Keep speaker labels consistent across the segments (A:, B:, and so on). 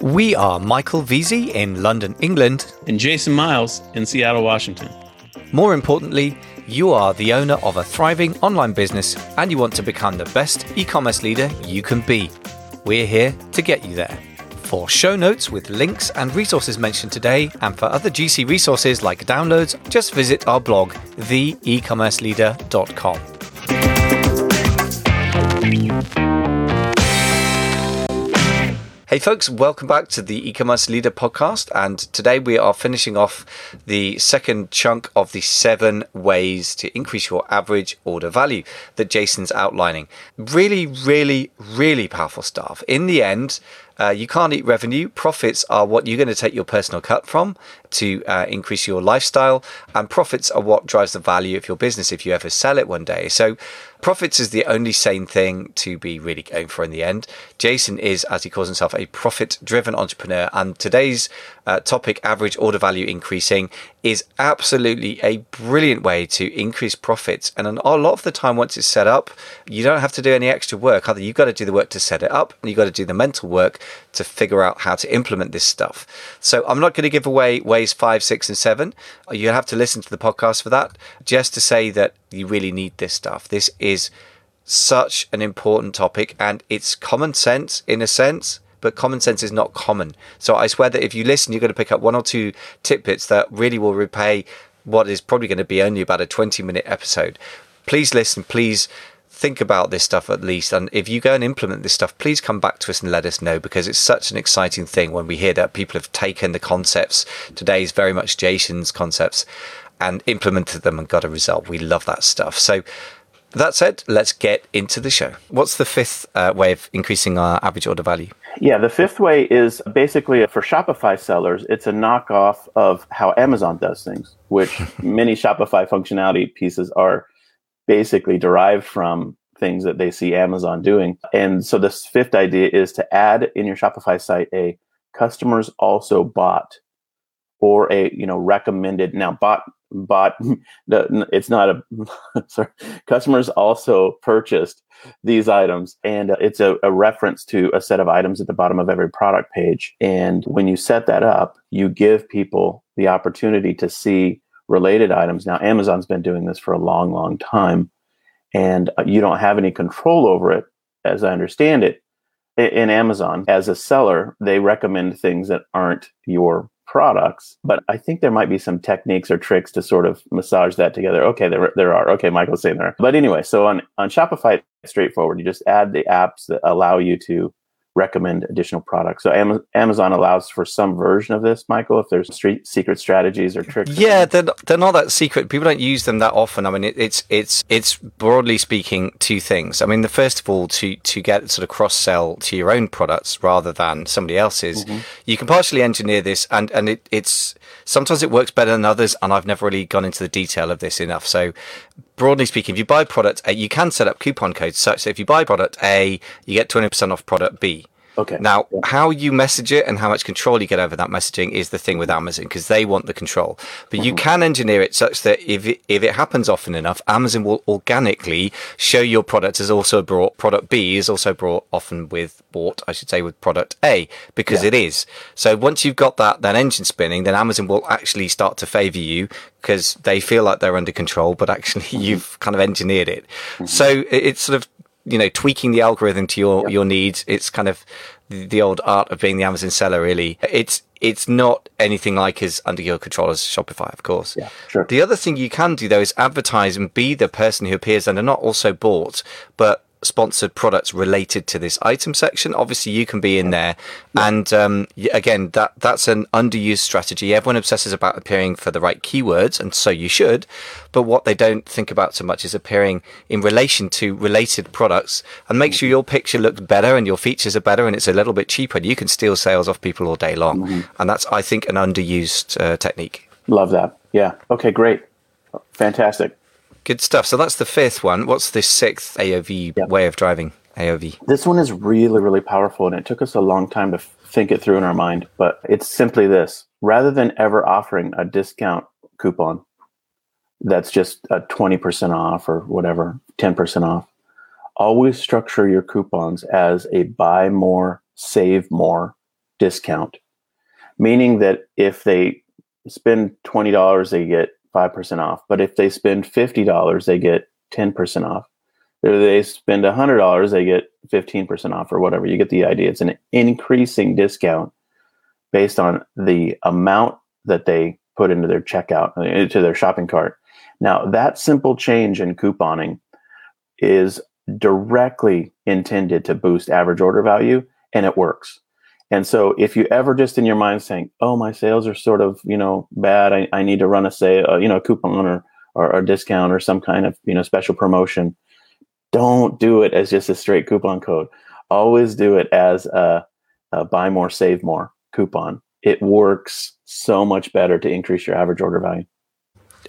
A: We are Michael Veazey in London, England.
B: And Jason Miles in Seattle, Washington.
A: More importantly, you are the owner of a thriving online business and you want to become the best e commerce leader you can be. We're here to get you there. For show notes with links and resources mentioned today, and for other GC resources like downloads, just visit our blog, theecommerceleader.com. Hey, folks, welcome back to the e-commerce leader podcast. And today we are finishing off the second chunk of the seven ways to increase your average order value that Jason's outlining. Really, really, really powerful stuff. In the end, uh, you can't eat revenue. Profits are what you're going to take your personal cut from to uh, increase your lifestyle, and profits are what drives the value of your business if you ever sell it one day. So, profits is the only sane thing to be really going for in the end. Jason is, as he calls himself, a profit driven entrepreneur, and today's uh, topic, average order value increasing, is absolutely a brilliant way to increase profits. And a lot of the time, once it's set up, you don't have to do any extra work. Either you've got to do the work to set it up, and you've got to do the mental work to figure out how to implement this stuff. So I'm not going to give away ways five, six, and seven. You'll have to listen to the podcast for that. Just to say that you really need this stuff. This is such an important topic, and it's common sense in a sense but common sense is not common. So I swear that if you listen, you're going to pick up one or two tidbits that really will repay what is probably going to be only about a 20 minute episode. Please listen, please think about this stuff at least. And if you go and implement this stuff, please come back to us and let us know because it's such an exciting thing when we hear that people have taken the concepts, today's very much Jason's concepts, and implemented them and got a result. We love that stuff. So, that said, let's get into the show. What's the fifth uh, way of increasing our average order value?
C: Yeah, the fifth way is basically for Shopify sellers, it's a knockoff of how Amazon does things, which many Shopify functionality pieces are basically derive from things that they see Amazon doing. And so this fifth idea is to add in your Shopify site a customers also bought or a you know recommended now bought bought it's not a sorry customers also purchased these items and uh, it's a, a, reference to a set of items at the bottom of every product page and when you set that up you give people the opportunity to see related items now amazon's been doing this for a long long time and uh, you don't have any control over it as i understand it in amazon as a seller they recommend things that aren't your products. But I think there might be some techniques or tricks to sort of massage that together. Okay, there, there are. Okay, Michael's saying there. But anyway, so on, on Shopify, straightforward. You just add the apps that allow you to recommend additional products. So Amazon allows for some version of this, Michael, if there's street secret strategies or tricks.
A: Yeah, they're, they're not that secret. People don't use them that often. I mean, it, it's it's it's broadly speaking two things. I mean, the first of all, to to get sort of cross sell to your own products rather than somebody else's, mm-hmm. you can partially engineer this, and and it, it's sometimes it works better than others. And I've never really gone into the detail of this enough. So broadly speaking, if you buy product A, you can set up coupon codes such that if you buy product A, you get 20% off product B.
C: Okay.
A: Now, how you message it and how much control you get over that messaging is the thing with Amazon because they want the control. But mm-hmm. you can engineer it such that if it, if it happens often enough, Amazon will organically show your product as also brought product B is also brought often with bought, I should say, with product A because yeah. it is. So once you've got that that engine spinning, then Amazon will actually start to favor you because they feel like they're under control, but actually mm-hmm. you've kind of engineered it. Mm-hmm. So it's sort of you know tweaking the algorithm to your your needs. It's kind of the, the, old art of being the Amazon seller. Really, it's it's not anything like as under your control as Shopify, of course.
C: Yeah, sure.
A: The other thing you can do though is advertise and be the person who appears and are not also bought, but sponsored products related to this item section. Obviously, you can be in there, yeah. and um, again, that that's an underused strategy. Everyone obsesses about appearing for the right keywords, and so you should. But what they don't think about so much is appearing in relation to related products, and make sure your picture looks better and your features are better, and it's a little bit cheaper. And you can steal sales off people all day long, mm-hmm. and that's I think an underused uh, technique.
C: Love that. Yeah. Okay. Great. Fantastic.
A: Good stuff. So that's the fifth one. What's the sixth AOV yep. way of driving AOV?
C: This one is really, really powerful, and it took us a long time to think it through in our mind. But it's simply this: rather than ever offering a discount coupon that's just a twenty percent off or whatever, ten percent off, always structure your coupons as a buy more, save more discount, meaning that if they spend $20, they get 5% off. But if they spend $50, they get 10% off. If they spend $100, they get 15% off or whatever. You get the idea. It's an increasing discount based on the amount that they put into their checkout, uh, into their shopping cart. Now, that simple change in couponing is directly intended to boost average order value and it works. And so if you ever just in your mind saying, oh, my sales are sort of, you know, bad, I, I need to run a sale, uh, you know, a coupon or, or a discount or some kind of, you know, special promotion, don't do it as just a straight coupon code. Always do it as a, a buy more, save more coupon. It works so much better to increase your average order value.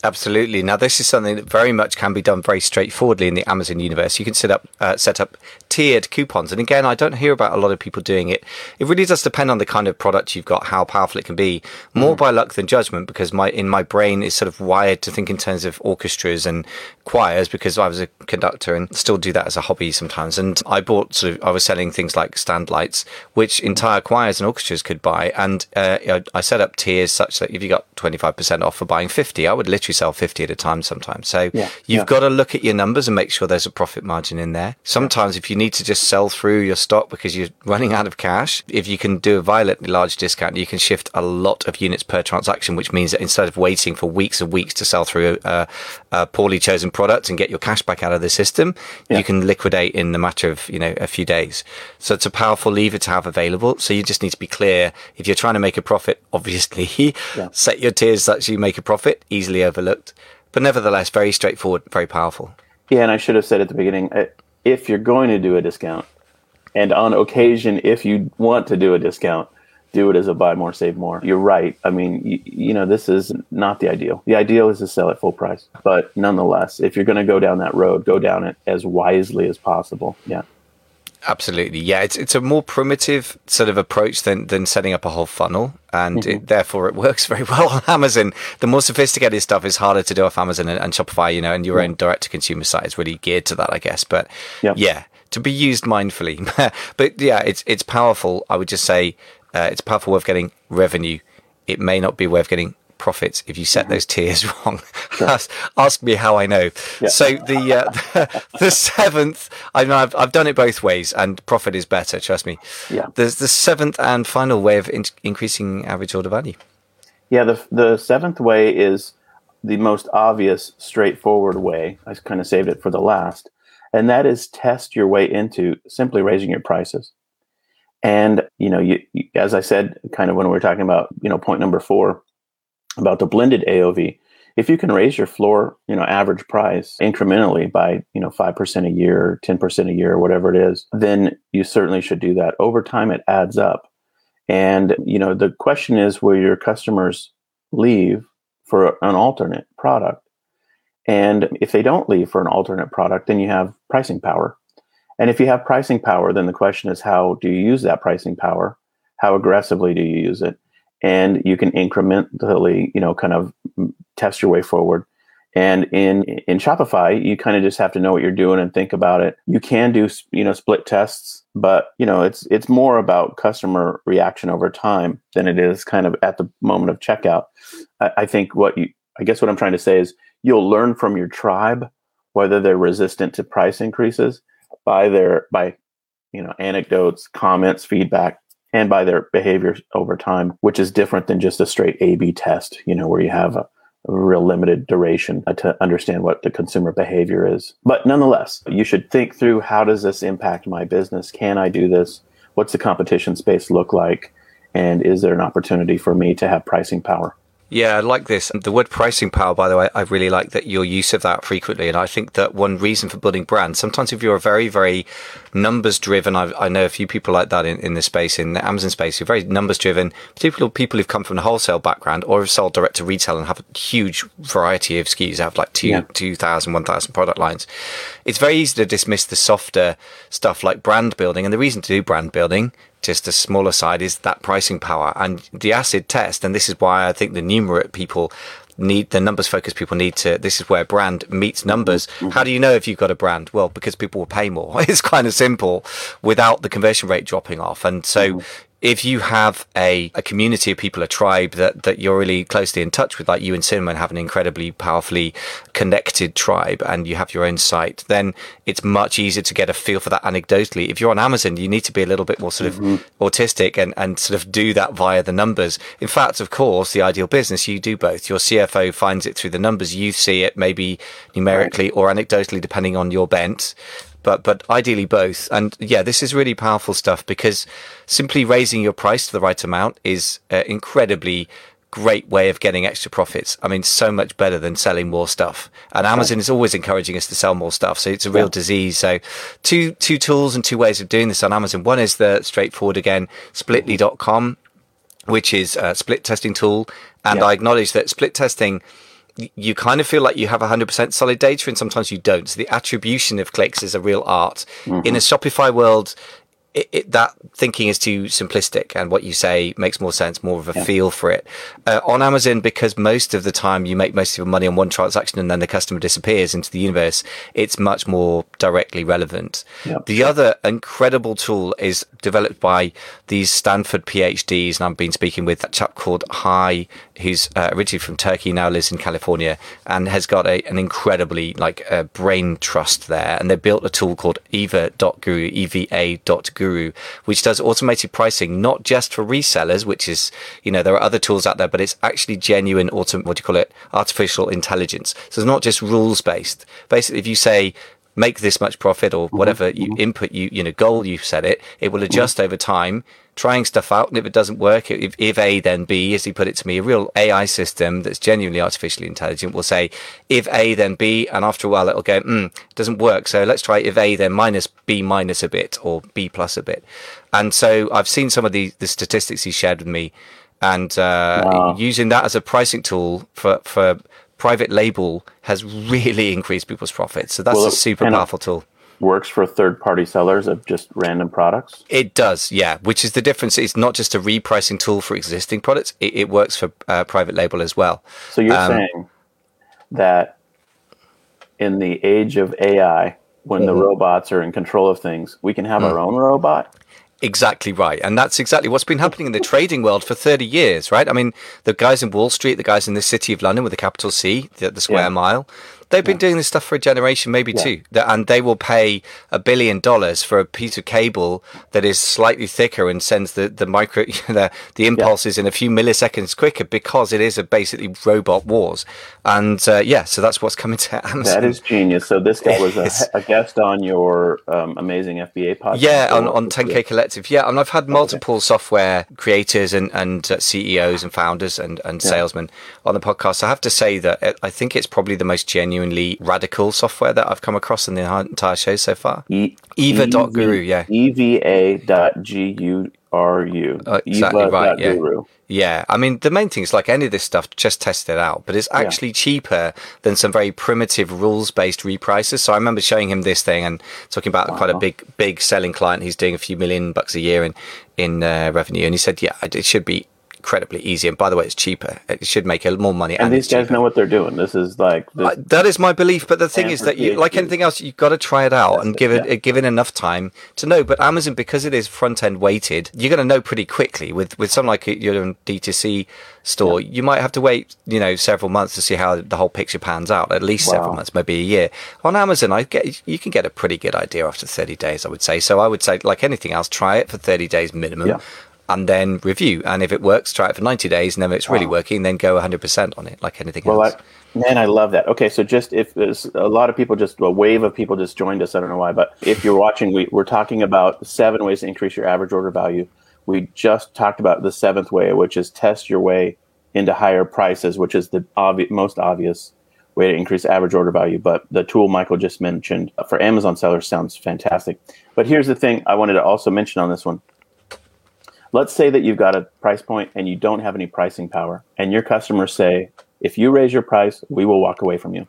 A: Absolutely. Now, this is something that very much can be done very straightforwardly in the Amazon universe. You can set up uh, set up tiered coupons, and again, I don't hear about a lot of people doing it. It really does depend on the kind of product you've got, how powerful it can be. More mm. by luck than judgment, because my in my brain is sort of wired to think in terms of orchestras and choirs, because I was a conductor and still do that as a hobby sometimes. And I bought sort of I was selling things like stand lights, which entire choirs and orchestras could buy, and uh, I set up tiers such that if you got twenty five percent off for buying fifty, I would literally sell 50 at a time sometimes. So yeah, you've yeah. got to look at your numbers and make sure there's a profit margin in there. Sometimes if you need to just sell through your stock because you're running out of cash, if you can do a violently large discount, you can shift a lot of units per transaction, which means that instead of waiting for weeks and weeks to sell through a, a poorly chosen product and get your cash back out of the system, you can liquidate in the matter of, you know, a few days. So it's a powerful lever to have available. So you just need to be clear. If you're trying to make a profit, obviously set your tiers such that you make a profit, easily overlooked but nevertheless, very straightforward, very powerful.
C: Yeah, and I should have said at the beginning uh, if you're going to do a discount, and on occasion, if you want to do a discount, do it as a buy more, save more. You're right. I mean, you, you know, this is not the ideal. The ideal is to sell at full price. But nonetheless, if you're going to go down that road, go down it as wisely as possible. Yeah.
A: Absolutely, yeah. It's it's a more primitive sort of approach than than setting up a whole funnel, and mm-hmm. it, therefore it works very well on Amazon. The more sophisticated stuff is harder to do off Amazon and, and Shopify, you know, and your yeah. own direct to consumer site is really geared to that, I guess. But yep. yeah, to be used mindfully. but yeah, it's it's powerful. I would just say uh, it's a powerful way of getting revenue. It may not be a way of getting profits if you set mm-hmm. those tiers wrong. Sure. Ask me how I know. Yeah. So the, uh, the, the seventh, I know I've, I've done it both ways, and profit is better. Trust me. Yeah. There's the seventh and final way of in- increasing average order value.
C: Yeah, the the seventh way is the most obvious, straightforward way. I kind of saved it for the last, and that is test your way into simply raising your prices. And you know, you, as I said, kind of when we were talking about you know point number four, about the blended AOV. If you can raise your floor, you know, average price incrementally by, you know, 5% a year, 10% a year, whatever it is, then you certainly should do that. Over time it adds up. And, you know, the question is will your customers leave for an alternate product? And if they don't leave for an alternate product, then you have pricing power. And if you have pricing power, then the question is how do you use that pricing power? How aggressively do you use it? And you can incrementally, you know, kind of test your way forward. And in in Shopify, you kind of just have to know what you're doing and think about it. You can do you know split tests, but you know it's it's more about customer reaction over time than it is kind of at the moment of checkout. I, I think what you I guess what I'm trying to say is you'll learn from your tribe whether they're resistant to price increases by their by you know anecdotes, comments, feedback, and by their behavior over time, which is different than just a straight A B test, you know, where you have a, a real limited duration uh, to understand what the consumer behavior is. But nonetheless, you should think through how does this impact my business? Can I do this? What's the competition space look like? And is there an opportunity for me to have pricing power?
A: Yeah, I like this. The word pricing power, by the way, I really like that your use of that frequently. And I think that one reason for building brands, sometimes if you're a very, very numbers driven, I, I know a few people like that in, in this space, in the Amazon space, who are very numbers driven, particularly people who've come from a wholesale background or have sold direct to retail and have a huge variety of SKUs, have like two, yeah. 2,000, 1,000 product lines. It's very easy to dismiss the softer stuff like brand building. And the reason to do brand building just a smaller side is that pricing power and the acid test. And this is why I think the numerate people need the numbers focused people need to this is where brand meets numbers
C: Mm-hmm.
A: how do you know if you've got a brand well because people will pay more it's kind of simple without the conversion rate dropping off and so
C: Mm-hmm.
A: If you have a, a community of people, a tribe that, that you're really closely in touch with, like you and Cinnamon have an incredibly powerfully connected tribe and you have your own site, then it's much easier to get a feel for that anecdotally. If you're on Amazon, you need to be a little bit more sort of mm-hmm. autistic and, and sort of do that via the numbers. In fact, of course, the ideal business, you do both. Your CFO finds it through the numbers. You see it maybe numerically or anecdotally, depending on your bent but but ideally both. And yeah, this is really powerful stuff because simply raising your price to the right amount is an incredibly great way of getting extra profits. I mean, so much better than selling more stuff. And Amazon is always encouraging us to sell more stuff, so it's a real disease. So two two tools and two ways of doing this on Amazon. One is the straightforward again, splitly.com which is a split testing tool. And
C: Yeah.
A: I acknowledge that split testing, you kind of feel like you have 100% solid data and sometimes you don't. So the attribution of clicks is a real art. In a Shopify world, it, it, that thinking is too simplistic and what you say makes more sense, more of a feel for it. Uh, on Amazon, because most of the time you make most of your money on one transaction and then the customer disappears into the universe, it's much more directly relevant.
C: Yep.
A: The other incredible tool is developed by these Stanford PhDs, and I've been speaking with a chap called Hai, who's uh, originally from Turkey, now lives in California, and has got a, an incredibly like uh, brain trust there. And they built a tool called Eva.guru, EVA.guru, which does automated pricing, not just for resellers, which is, you know, there are other tools out there, but it's actually genuine auto, what do you call it? Artificial intelligence. So it's not just rules based. Basically, if you say, make this much profit or whatever you input you you know goal you've set it it will adjust over time trying stuff out. And if it doesn't work if, if a then b as he put it to me a real ai system that's genuinely artificially intelligent will say if a then b and after a while it'll go mm, it doesn't work. So let's try if a then minus b minus a bit or b plus a bit. And so i've seen some of the the statistics he shared with me and uh,
C: Wow.
A: using that as a pricing tool for for private label has really increased people's profits. So that's
C: Well,
A: a super powerful tool.
C: Works for third party sellers of just random products.
A: It does, yeah. Which is the difference. It's not just a repricing tool for existing products. It, it works for uh, private label as well.
C: So you're
A: Um,
C: saying that in the age of AI, when the robots are in control of things, we can have our own robot.
A: Exactly right. And that's exactly what's been happening in the trading world for 30 years, right? I mean, the guys in Wall Street, the guys in the city of London with the capital C, the, the square
C: Yeah.
A: mile, they've been doing this stuff for a generation, maybe two. Th- And they will pay a billion dollars for a piece of cable that is slightly thicker and sends the, the micro, the, the impulses in a few milliseconds quicker because it is a basically robot wars. And uh, yeah, so that's what's coming to Amazon.
C: That is genius. So this guy was a, a guest on your um, amazing FBA podcast.
A: Yeah, on, on 10K Collective. Yeah, and I've had multiple software creators and, and uh, CEOs and founders and, and salesmen on the podcast. I have to say that it, I think it's probably the most genuinely radical software that I've come across in the entire show so far.
C: E-
A: Eva.guru, yeah.
C: EVA dot G U R U.
A: Uh, exactly right, yeah.
C: Guru.
A: Yeah, I mean, the main thing is like any of this stuff, just test it out. But it's actually cheaper than some very primitive rules based repricers. So I remember showing him this thing and talking about quite a big, big selling client. He's doing a few million bucks a year in, in uh, revenue. And he said, yeah, it should be incredibly easy. And by the way, it's cheaper. It should make a more money.
C: And,
A: And,
C: these guys know what they're doing. This is like this,
A: Uh, that is my belief, but the thing is that you, like anything else, you've got to try it out and give it,
C: yeah.
A: give it enough time to know. But Amazon, because it is front end weighted, you're going to know pretty quickly. With with something like your D2C store, you might have to wait, you know, several months to see how the whole picture pans out. At least several months, maybe a year. On Amazon, I get you can get a pretty good idea after 30 days. I would say. So I would say, like anything else, try it for 30 days minimum.
C: Yeah.
A: And then review, and if it works, try it for ninety days, and then if it's really working, then go hundred percent on it, like anything
C: well,
A: else.
C: I, man, I love that. Okay, so just if there's a lot of people, just a wave of people just joined us. I don't know why, but if you're watching, we, we're talking about seven ways to increase your average order value. We just talked about the seventh way, which is test your way into higher prices, which is the obvi- most obvious way to increase average order value. But the tool Michael just mentioned for Amazon sellers sounds fantastic. But here's the thing I wanted to also mention on this one. Let's say that you've got a price point and you don't have any pricing power, and your customers say, if you raise your price, we will walk away from you.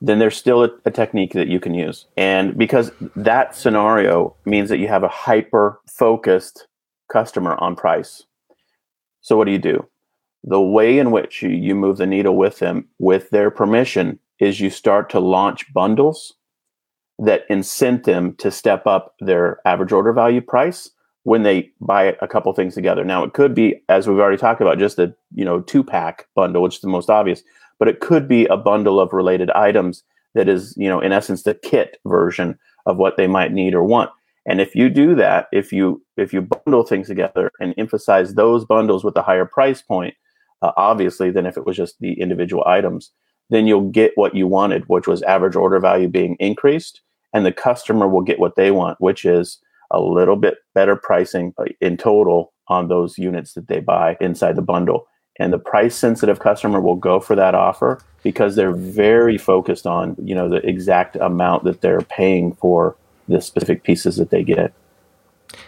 C: Then there's still a, a technique that you can use. And because that scenario means that you have a hyper focused customer on price. So what do you do? the way in which you, you move the needle with them with their permission is you start to launch bundles that incent them to step up their average order value price when they buy a couple things together. Now it could be, as we've already talked about, just a you know two pack bundle, which is the most obvious, but it could be a bundle of related items that is you know in essence the kit version of what they might need or want. And if you do that, if you if you bundle things together and emphasize those bundles with a higher price point, uh, obviously than if it was just the individual items, then you'll get what you wanted, which was average order value being increased, and the customer will get what they want, which is a little bit better pricing in total on those units that they buy inside the bundle. And the price sensitive customer will go for that offer because they're very focused on, you know, the exact amount that they're paying for the specific pieces that they get.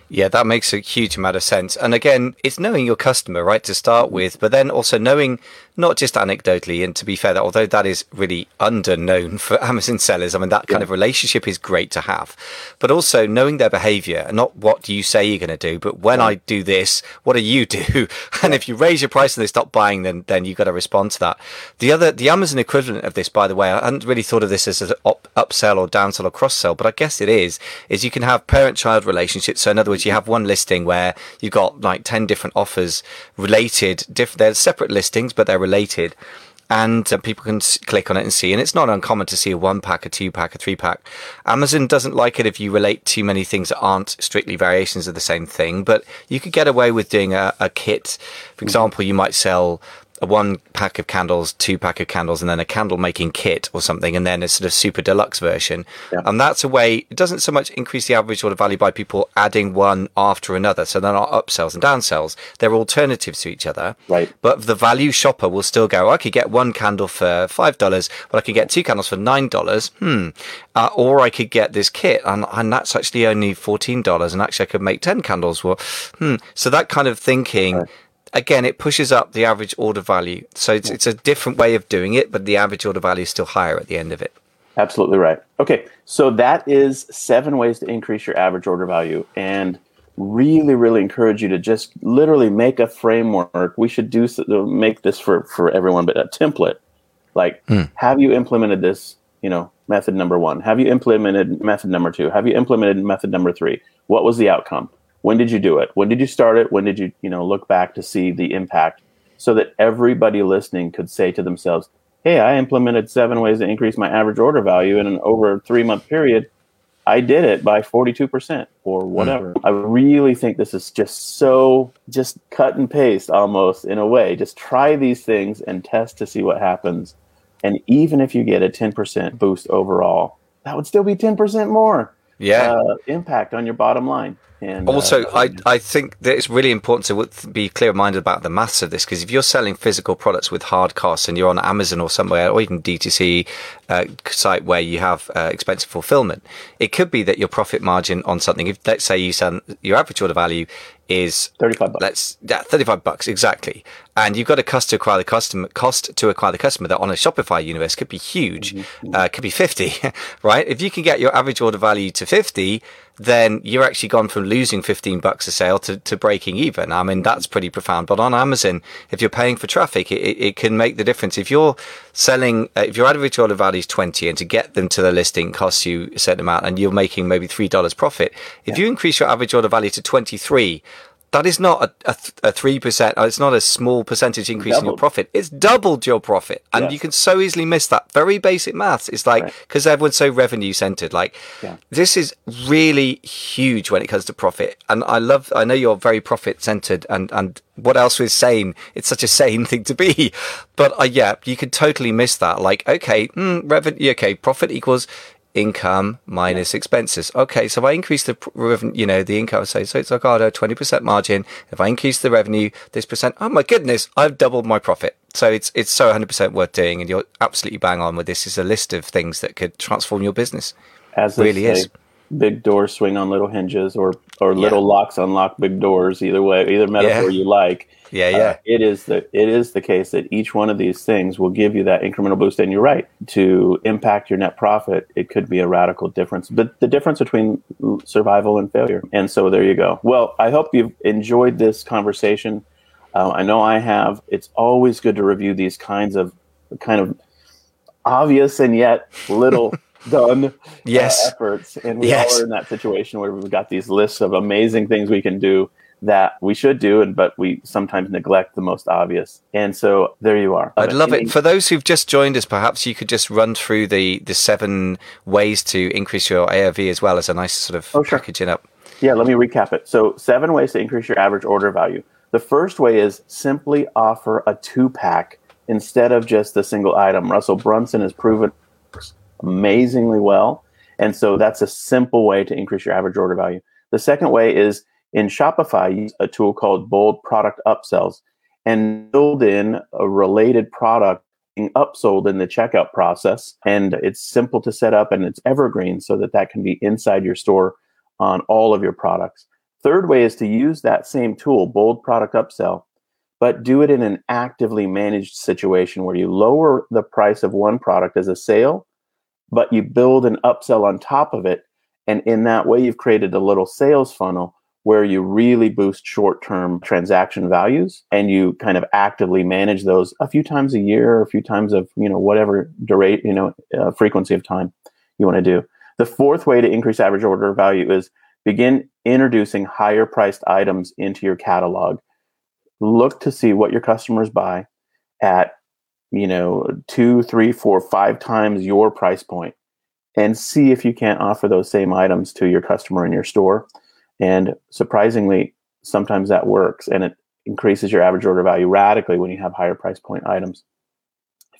A: Yeah, that makes a huge amount of sense. And again, it's knowing your customer, right, to start mm-hmm. with, but then also knowing not just anecdotally, and to be fair, that although that is really underknown for Amazon sellers, I mean, that kind yeah. of relationship is great to have, but also knowing their behavior and not what you say you're going to do, but when I do this, what do you do? and if you raise your price and they stop buying, then, then you've got to respond to that. The other, the Amazon equivalent of this, by the way, I hadn't really thought of this as an up, upsell or downsell or cross sell, but I guess it is, is you can have parent child relationships. So in other words, you have one listing where you've got like 10 different offers related, diff- they're separate listings, but they're related and uh, people can s- click on it and see. And it's not uncommon to see a one pack, a two pack, a three pack. Amazon doesn't like it if you relate too many things that aren't strictly variations of the same thing, but you could get away with doing a, a kit. For example, you might sell a one pack of candles, two pack of candles, and then a candle making kit or something, and then a sort of super deluxe version. Yeah. And that's a way, it doesn't so much increase the average order value by people adding one after another. So they're not upsells and downsells. They're alternatives to each other.
C: Right.
A: But the value shopper will still go, I could get one candle for $5, but I could get two candles for $9. Hmm. Uh, or I could get this kit, and, and that's actually only $14, and actually I could make 10 candles. Well, hmm. So that kind of thinking. Right again, it pushes up the average order value. So it's, it's a different way of doing it, but the average order value is still higher at the end of it.
C: Absolutely right. Okay, so that is seven ways to increase your average order value. And really, really encourage you to just literally make a framework. We should do make this for, for everyone, but a template. Like, hmm. have you implemented this, you know, method number one? Have you implemented method number two? Have you implemented method number three? What was the outcome? When did you do it? When did you start it? When did you you know look back to see the impact so that everybody listening could say to themselves hey i implemented seven ways to increase my average order value in an over three month period. I did it by 42% or whatever. Mm. i really think this is just so just cut and paste almost in a way. Just try these things and test to see what happens. And even if you get a 10% boost overall that would still be 10% more
A: yeah.
C: uh, impact on your bottom line and
A: also, uh, I, I think that it's really important to be clear minded about the maths of this because if you're selling physical products with hard costs and you're on Amazon or somewhere or even D2C uh, site where you have uh, expensive fulfillment, it could be that your profit margin on something, if let's say you sell your average order value is
C: 35 bucks.
A: Let's yeah, 35 bucks exactly. And you've got a cost to acquire the customer cost to acquire the customer that on a Shopify universe could be huge. Mm-hmm. Uh, could be 50, right? If you can get your average order value to 50, then you're actually gone from losing 15 bucks a sale to, to breaking even. I mean, that's pretty profound. But on Amazon, if you're paying for traffic, it, it can make the difference. If you're selling, uh, if your average order value is 20 and to get them to the listing costs you a certain amount and you're making maybe $3 profit, if yeah. you increase your average order value to 23, that is not a, a, 3%, uh, it's not a small percentage increase doubled. in your profit. It's doubled your profit. And you can so easily miss that. Very basic maths. It's like, because right. everyone's so revenue centered, like, yeah. this is really huge when it comes to profit. And I love, I know you're very profit centered and, and what else is sane? It's such a sane thing to be. But uh, yeah, you could totally miss that. Like, okay, mm, revenue, okay, profit equals income minus yeah. expenses. Okay, so if I increase the revenue, you know, the income, say, so it's like, oh, a 20% margin. If I increase the revenue, this percent, oh my goodness, I've doubled my profit. So it's, it's so 100% worth doing. And you're absolutely bang on with this is a list of things that could transform your business.
C: As really is. Big doors swing on little hinges or, or little yeah. locks unlock big doors, either way, either metaphor yeah. you like
A: yeah, yeah. Uh,
C: it is the it is the case that each one of these things will give you that incremental boost. And you're right to impact your net profit. It could be a radical difference, but the difference between survival and failure. And so there you go. Well, I hope you've enjoyed this conversation. Uh, I know I have. It's always good to review these kinds of kind of obvious and yet little done uh,
A: yes.
C: uh, efforts. And we
A: yes.
C: all are in that situation where we've got these lists of amazing things we can do that we should do, and but we sometimes neglect the most obvious. And so there you are.
A: I'd love it. For those who've just joined us, perhaps you could just run through the the seven ways to increase your AOV as well as a nice sort of
C: oh, sure.
A: packaging up.
C: Yeah, let me recap it. So seven ways to increase your average order value. The first way is simply offer a two pack instead of just the single item. Russell Brunson has proven amazingly well. And so that's a simple way to increase your average order value. The second way is in Shopify, use a tool called Bold Product Upsells and build in a related product being upsold in the checkout process. And it's simple to set up and it's evergreen so that that can be inside your store on all of your products. Third way is to use that same tool, Bold Product Upsell, but do it in an actively managed situation where you lower the price of one product as a sale, but you build an upsell on top of it. And in that way, you've created a little sales funnel where you really boost short-term transaction values and you kind of actively manage those a few times a year or a few times of you know whatever durate you know uh, frequency of time you want to do the fourth way to increase average order value is begin introducing higher priced items into your catalog look to see what your customers buy at you know two three four five times your price point and see if you can't offer those same items to your customer in your store and surprisingly, sometimes that works and it increases your average order value radically when you have higher price point items.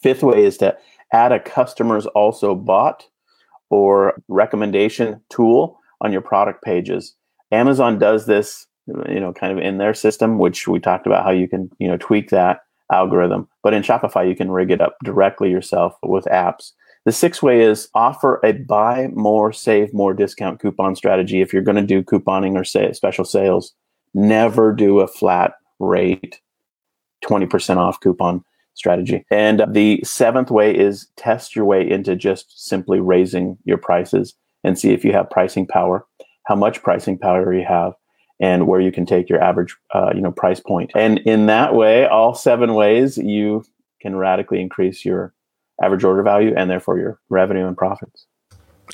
C: Fifth way is to add a customers also bought or recommendation tool on your product pages. Amazon does this, you know, kind of in their system, which we talked about how you can, you know, tweak that algorithm. But in Shopify, you can rig it up directly yourself with apps. The sixth way is offer a buy more, save more discount coupon strategy. If you're going to do couponing or say special sales, never do a flat rate 20% off coupon strategy. And the seventh way is test your way into just simply raising your prices and see if you have pricing power, how much pricing power you have, and where you can take your average uh, you know price. And in that way, all seven ways, you can radically increase your average order value and therefore your revenue and profits.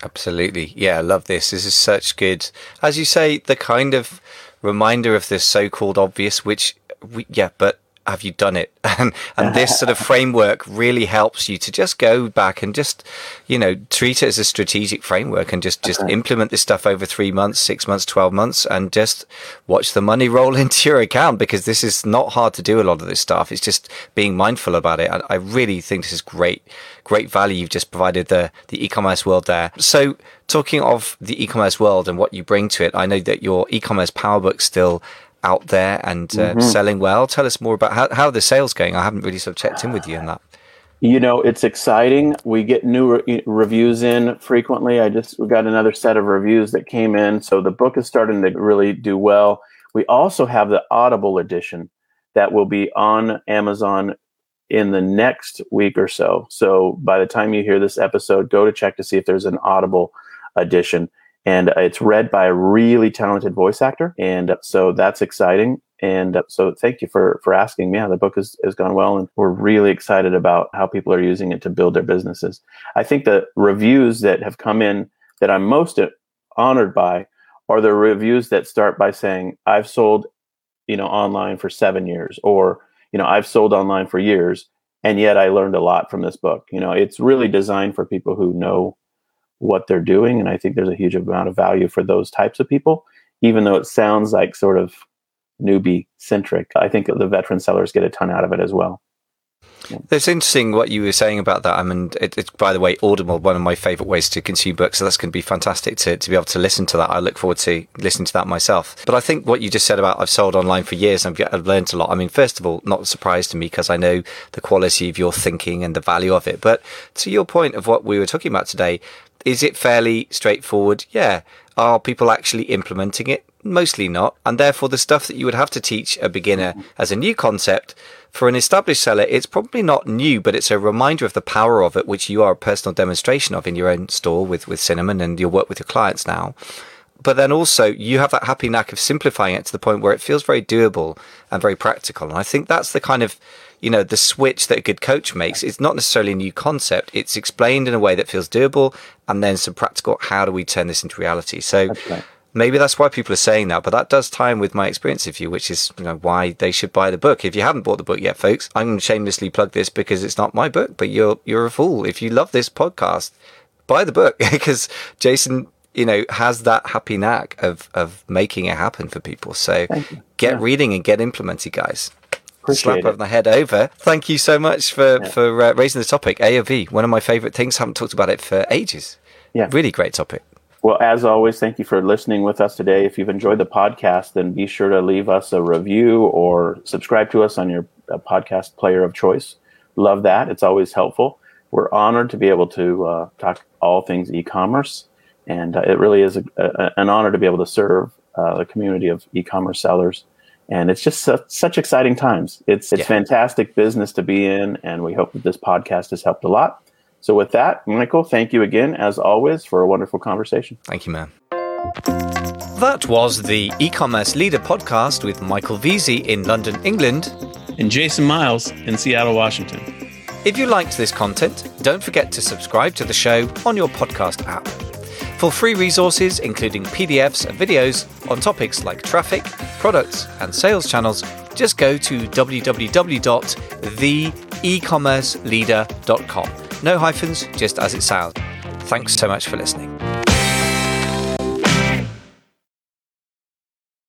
A: Absolutely. Yeah, I love this. This is such good, as you say, the kind of reminder of this so called obvious, which, we, yeah, but have you done it? And and this sort of framework really helps you to just go back and just, you know, treat it as a strategic framework and just just okay. implement this stuff over three months, six months, twelve months, and just watch the money roll into your account because this is not hard to do. A lot of this stuff. It's just being mindful about it. I, I really think this is great, great value you've just provided the the e-commerce world there. So talking of the e-commerce world and what you bring to it, I know that your e-commerce powerbook still out there and uh, mm-hmm. selling well. Tell us more about how, how the sales going. I haven't really sort of checked in with you on that.
C: You know, it's exciting. We get new re- reviews in frequently. I just we got another set of reviews that came in, so the book is starting to really do well. We also have the Audible edition that will be on Amazon in the next week or so. So by the time you hear this episode, go to check to see if there's an Audible edition and it's read by a really talented voice actor. And so that's exciting. And so thank you for for asking me yeah the book has, has gone well. And we're really excited about how people are using it to build their businesses. I think the reviews that have come in that i'm most honored by are the reviews that start by saying i've sold you know online for seven years or you know i've sold online for years and yet i learned a lot from this book. You know it's really designed for people who know what they're doing. And I think there's a huge amount of value for those types of people, even though it sounds like sort of newbie centric. I think the veteran sellers get a ton out of it as well.
A: It's interesting what you were saying about that. I mean, it, it's by the way, Audible, one of my favorite ways to consume books. So that's going to be fantastic to, to be able to listen to that. I look forward to listening to that myself. But I think what you just said about I've sold online for years and I've, I've learned a lot. I mean, first of all, not a surprise to me because I know the quality of your thinking and the value of it. But to your point of what we were talking about today, is it fairly straightforward? Yeah. Are people actually implementing it? Mostly not. And therefore, the stuff that you would have to teach a beginner as a new concept for an established seller, it's probably not new, but it's a reminder of the power of it, which you are a personal demonstration of in your own store with, with Cinnamon and your work with your clients now. but then also you have that happy knack of simplifying it to the point where it feels very doable and very practical. And I think that's the kind of, you know, the switch that a good coach makes. It's not necessarily a new concept. It's explained in a way that feels doable and then some practical, how do we turn this into reality? So. Maybe that's why people are saying that, but that does tie in with my experience of you, which is, you know, why they should buy the book. If you haven't bought the book yet, folks, I'm going to shamelessly plug this because it's not my book, but you're, you're a fool. If you love this podcast, buy the book because Jason you know, has that happy knack of of making it happen for people. So get yeah. reading and get implemented, guys.
C: Appreciate
A: Slap of the head over. Thank you so much for yeah. for uh, raising the topic. A of V, one of my favorite things. Haven't talked about it for ages.
C: Yeah,
A: really great topic.
C: Well, as always, thank you for listening with us today. If you've enjoyed the podcast, then be sure to leave us a review or subscribe to us on your uh, podcast player of choice. Love that. It's always helpful. We're honored to be able to uh, talk all things e-commerce and uh, it really is a, a, an honor to be able to serve uh, the community of e-commerce sellers. And it's just su- such exciting times. It's it's yeah. fantastic business to be in, and we hope that this podcast has helped a lot. So, with that, Michael, thank you again, as always, for a wonderful conversation.
A: Thank you, man. That was the e-commerce leader podcast with Michael Veazey in London, England,
B: and Jason Miles in Seattle, Washington.
A: If you liked this content, don't forget to subscribe to the show on your podcast app. For free resources, including PDFs and videos on topics like traffic, products, and sales channels, just go to www.theecommerceleader.com. No hyphens, just as it sounds. Thanks so much for listening.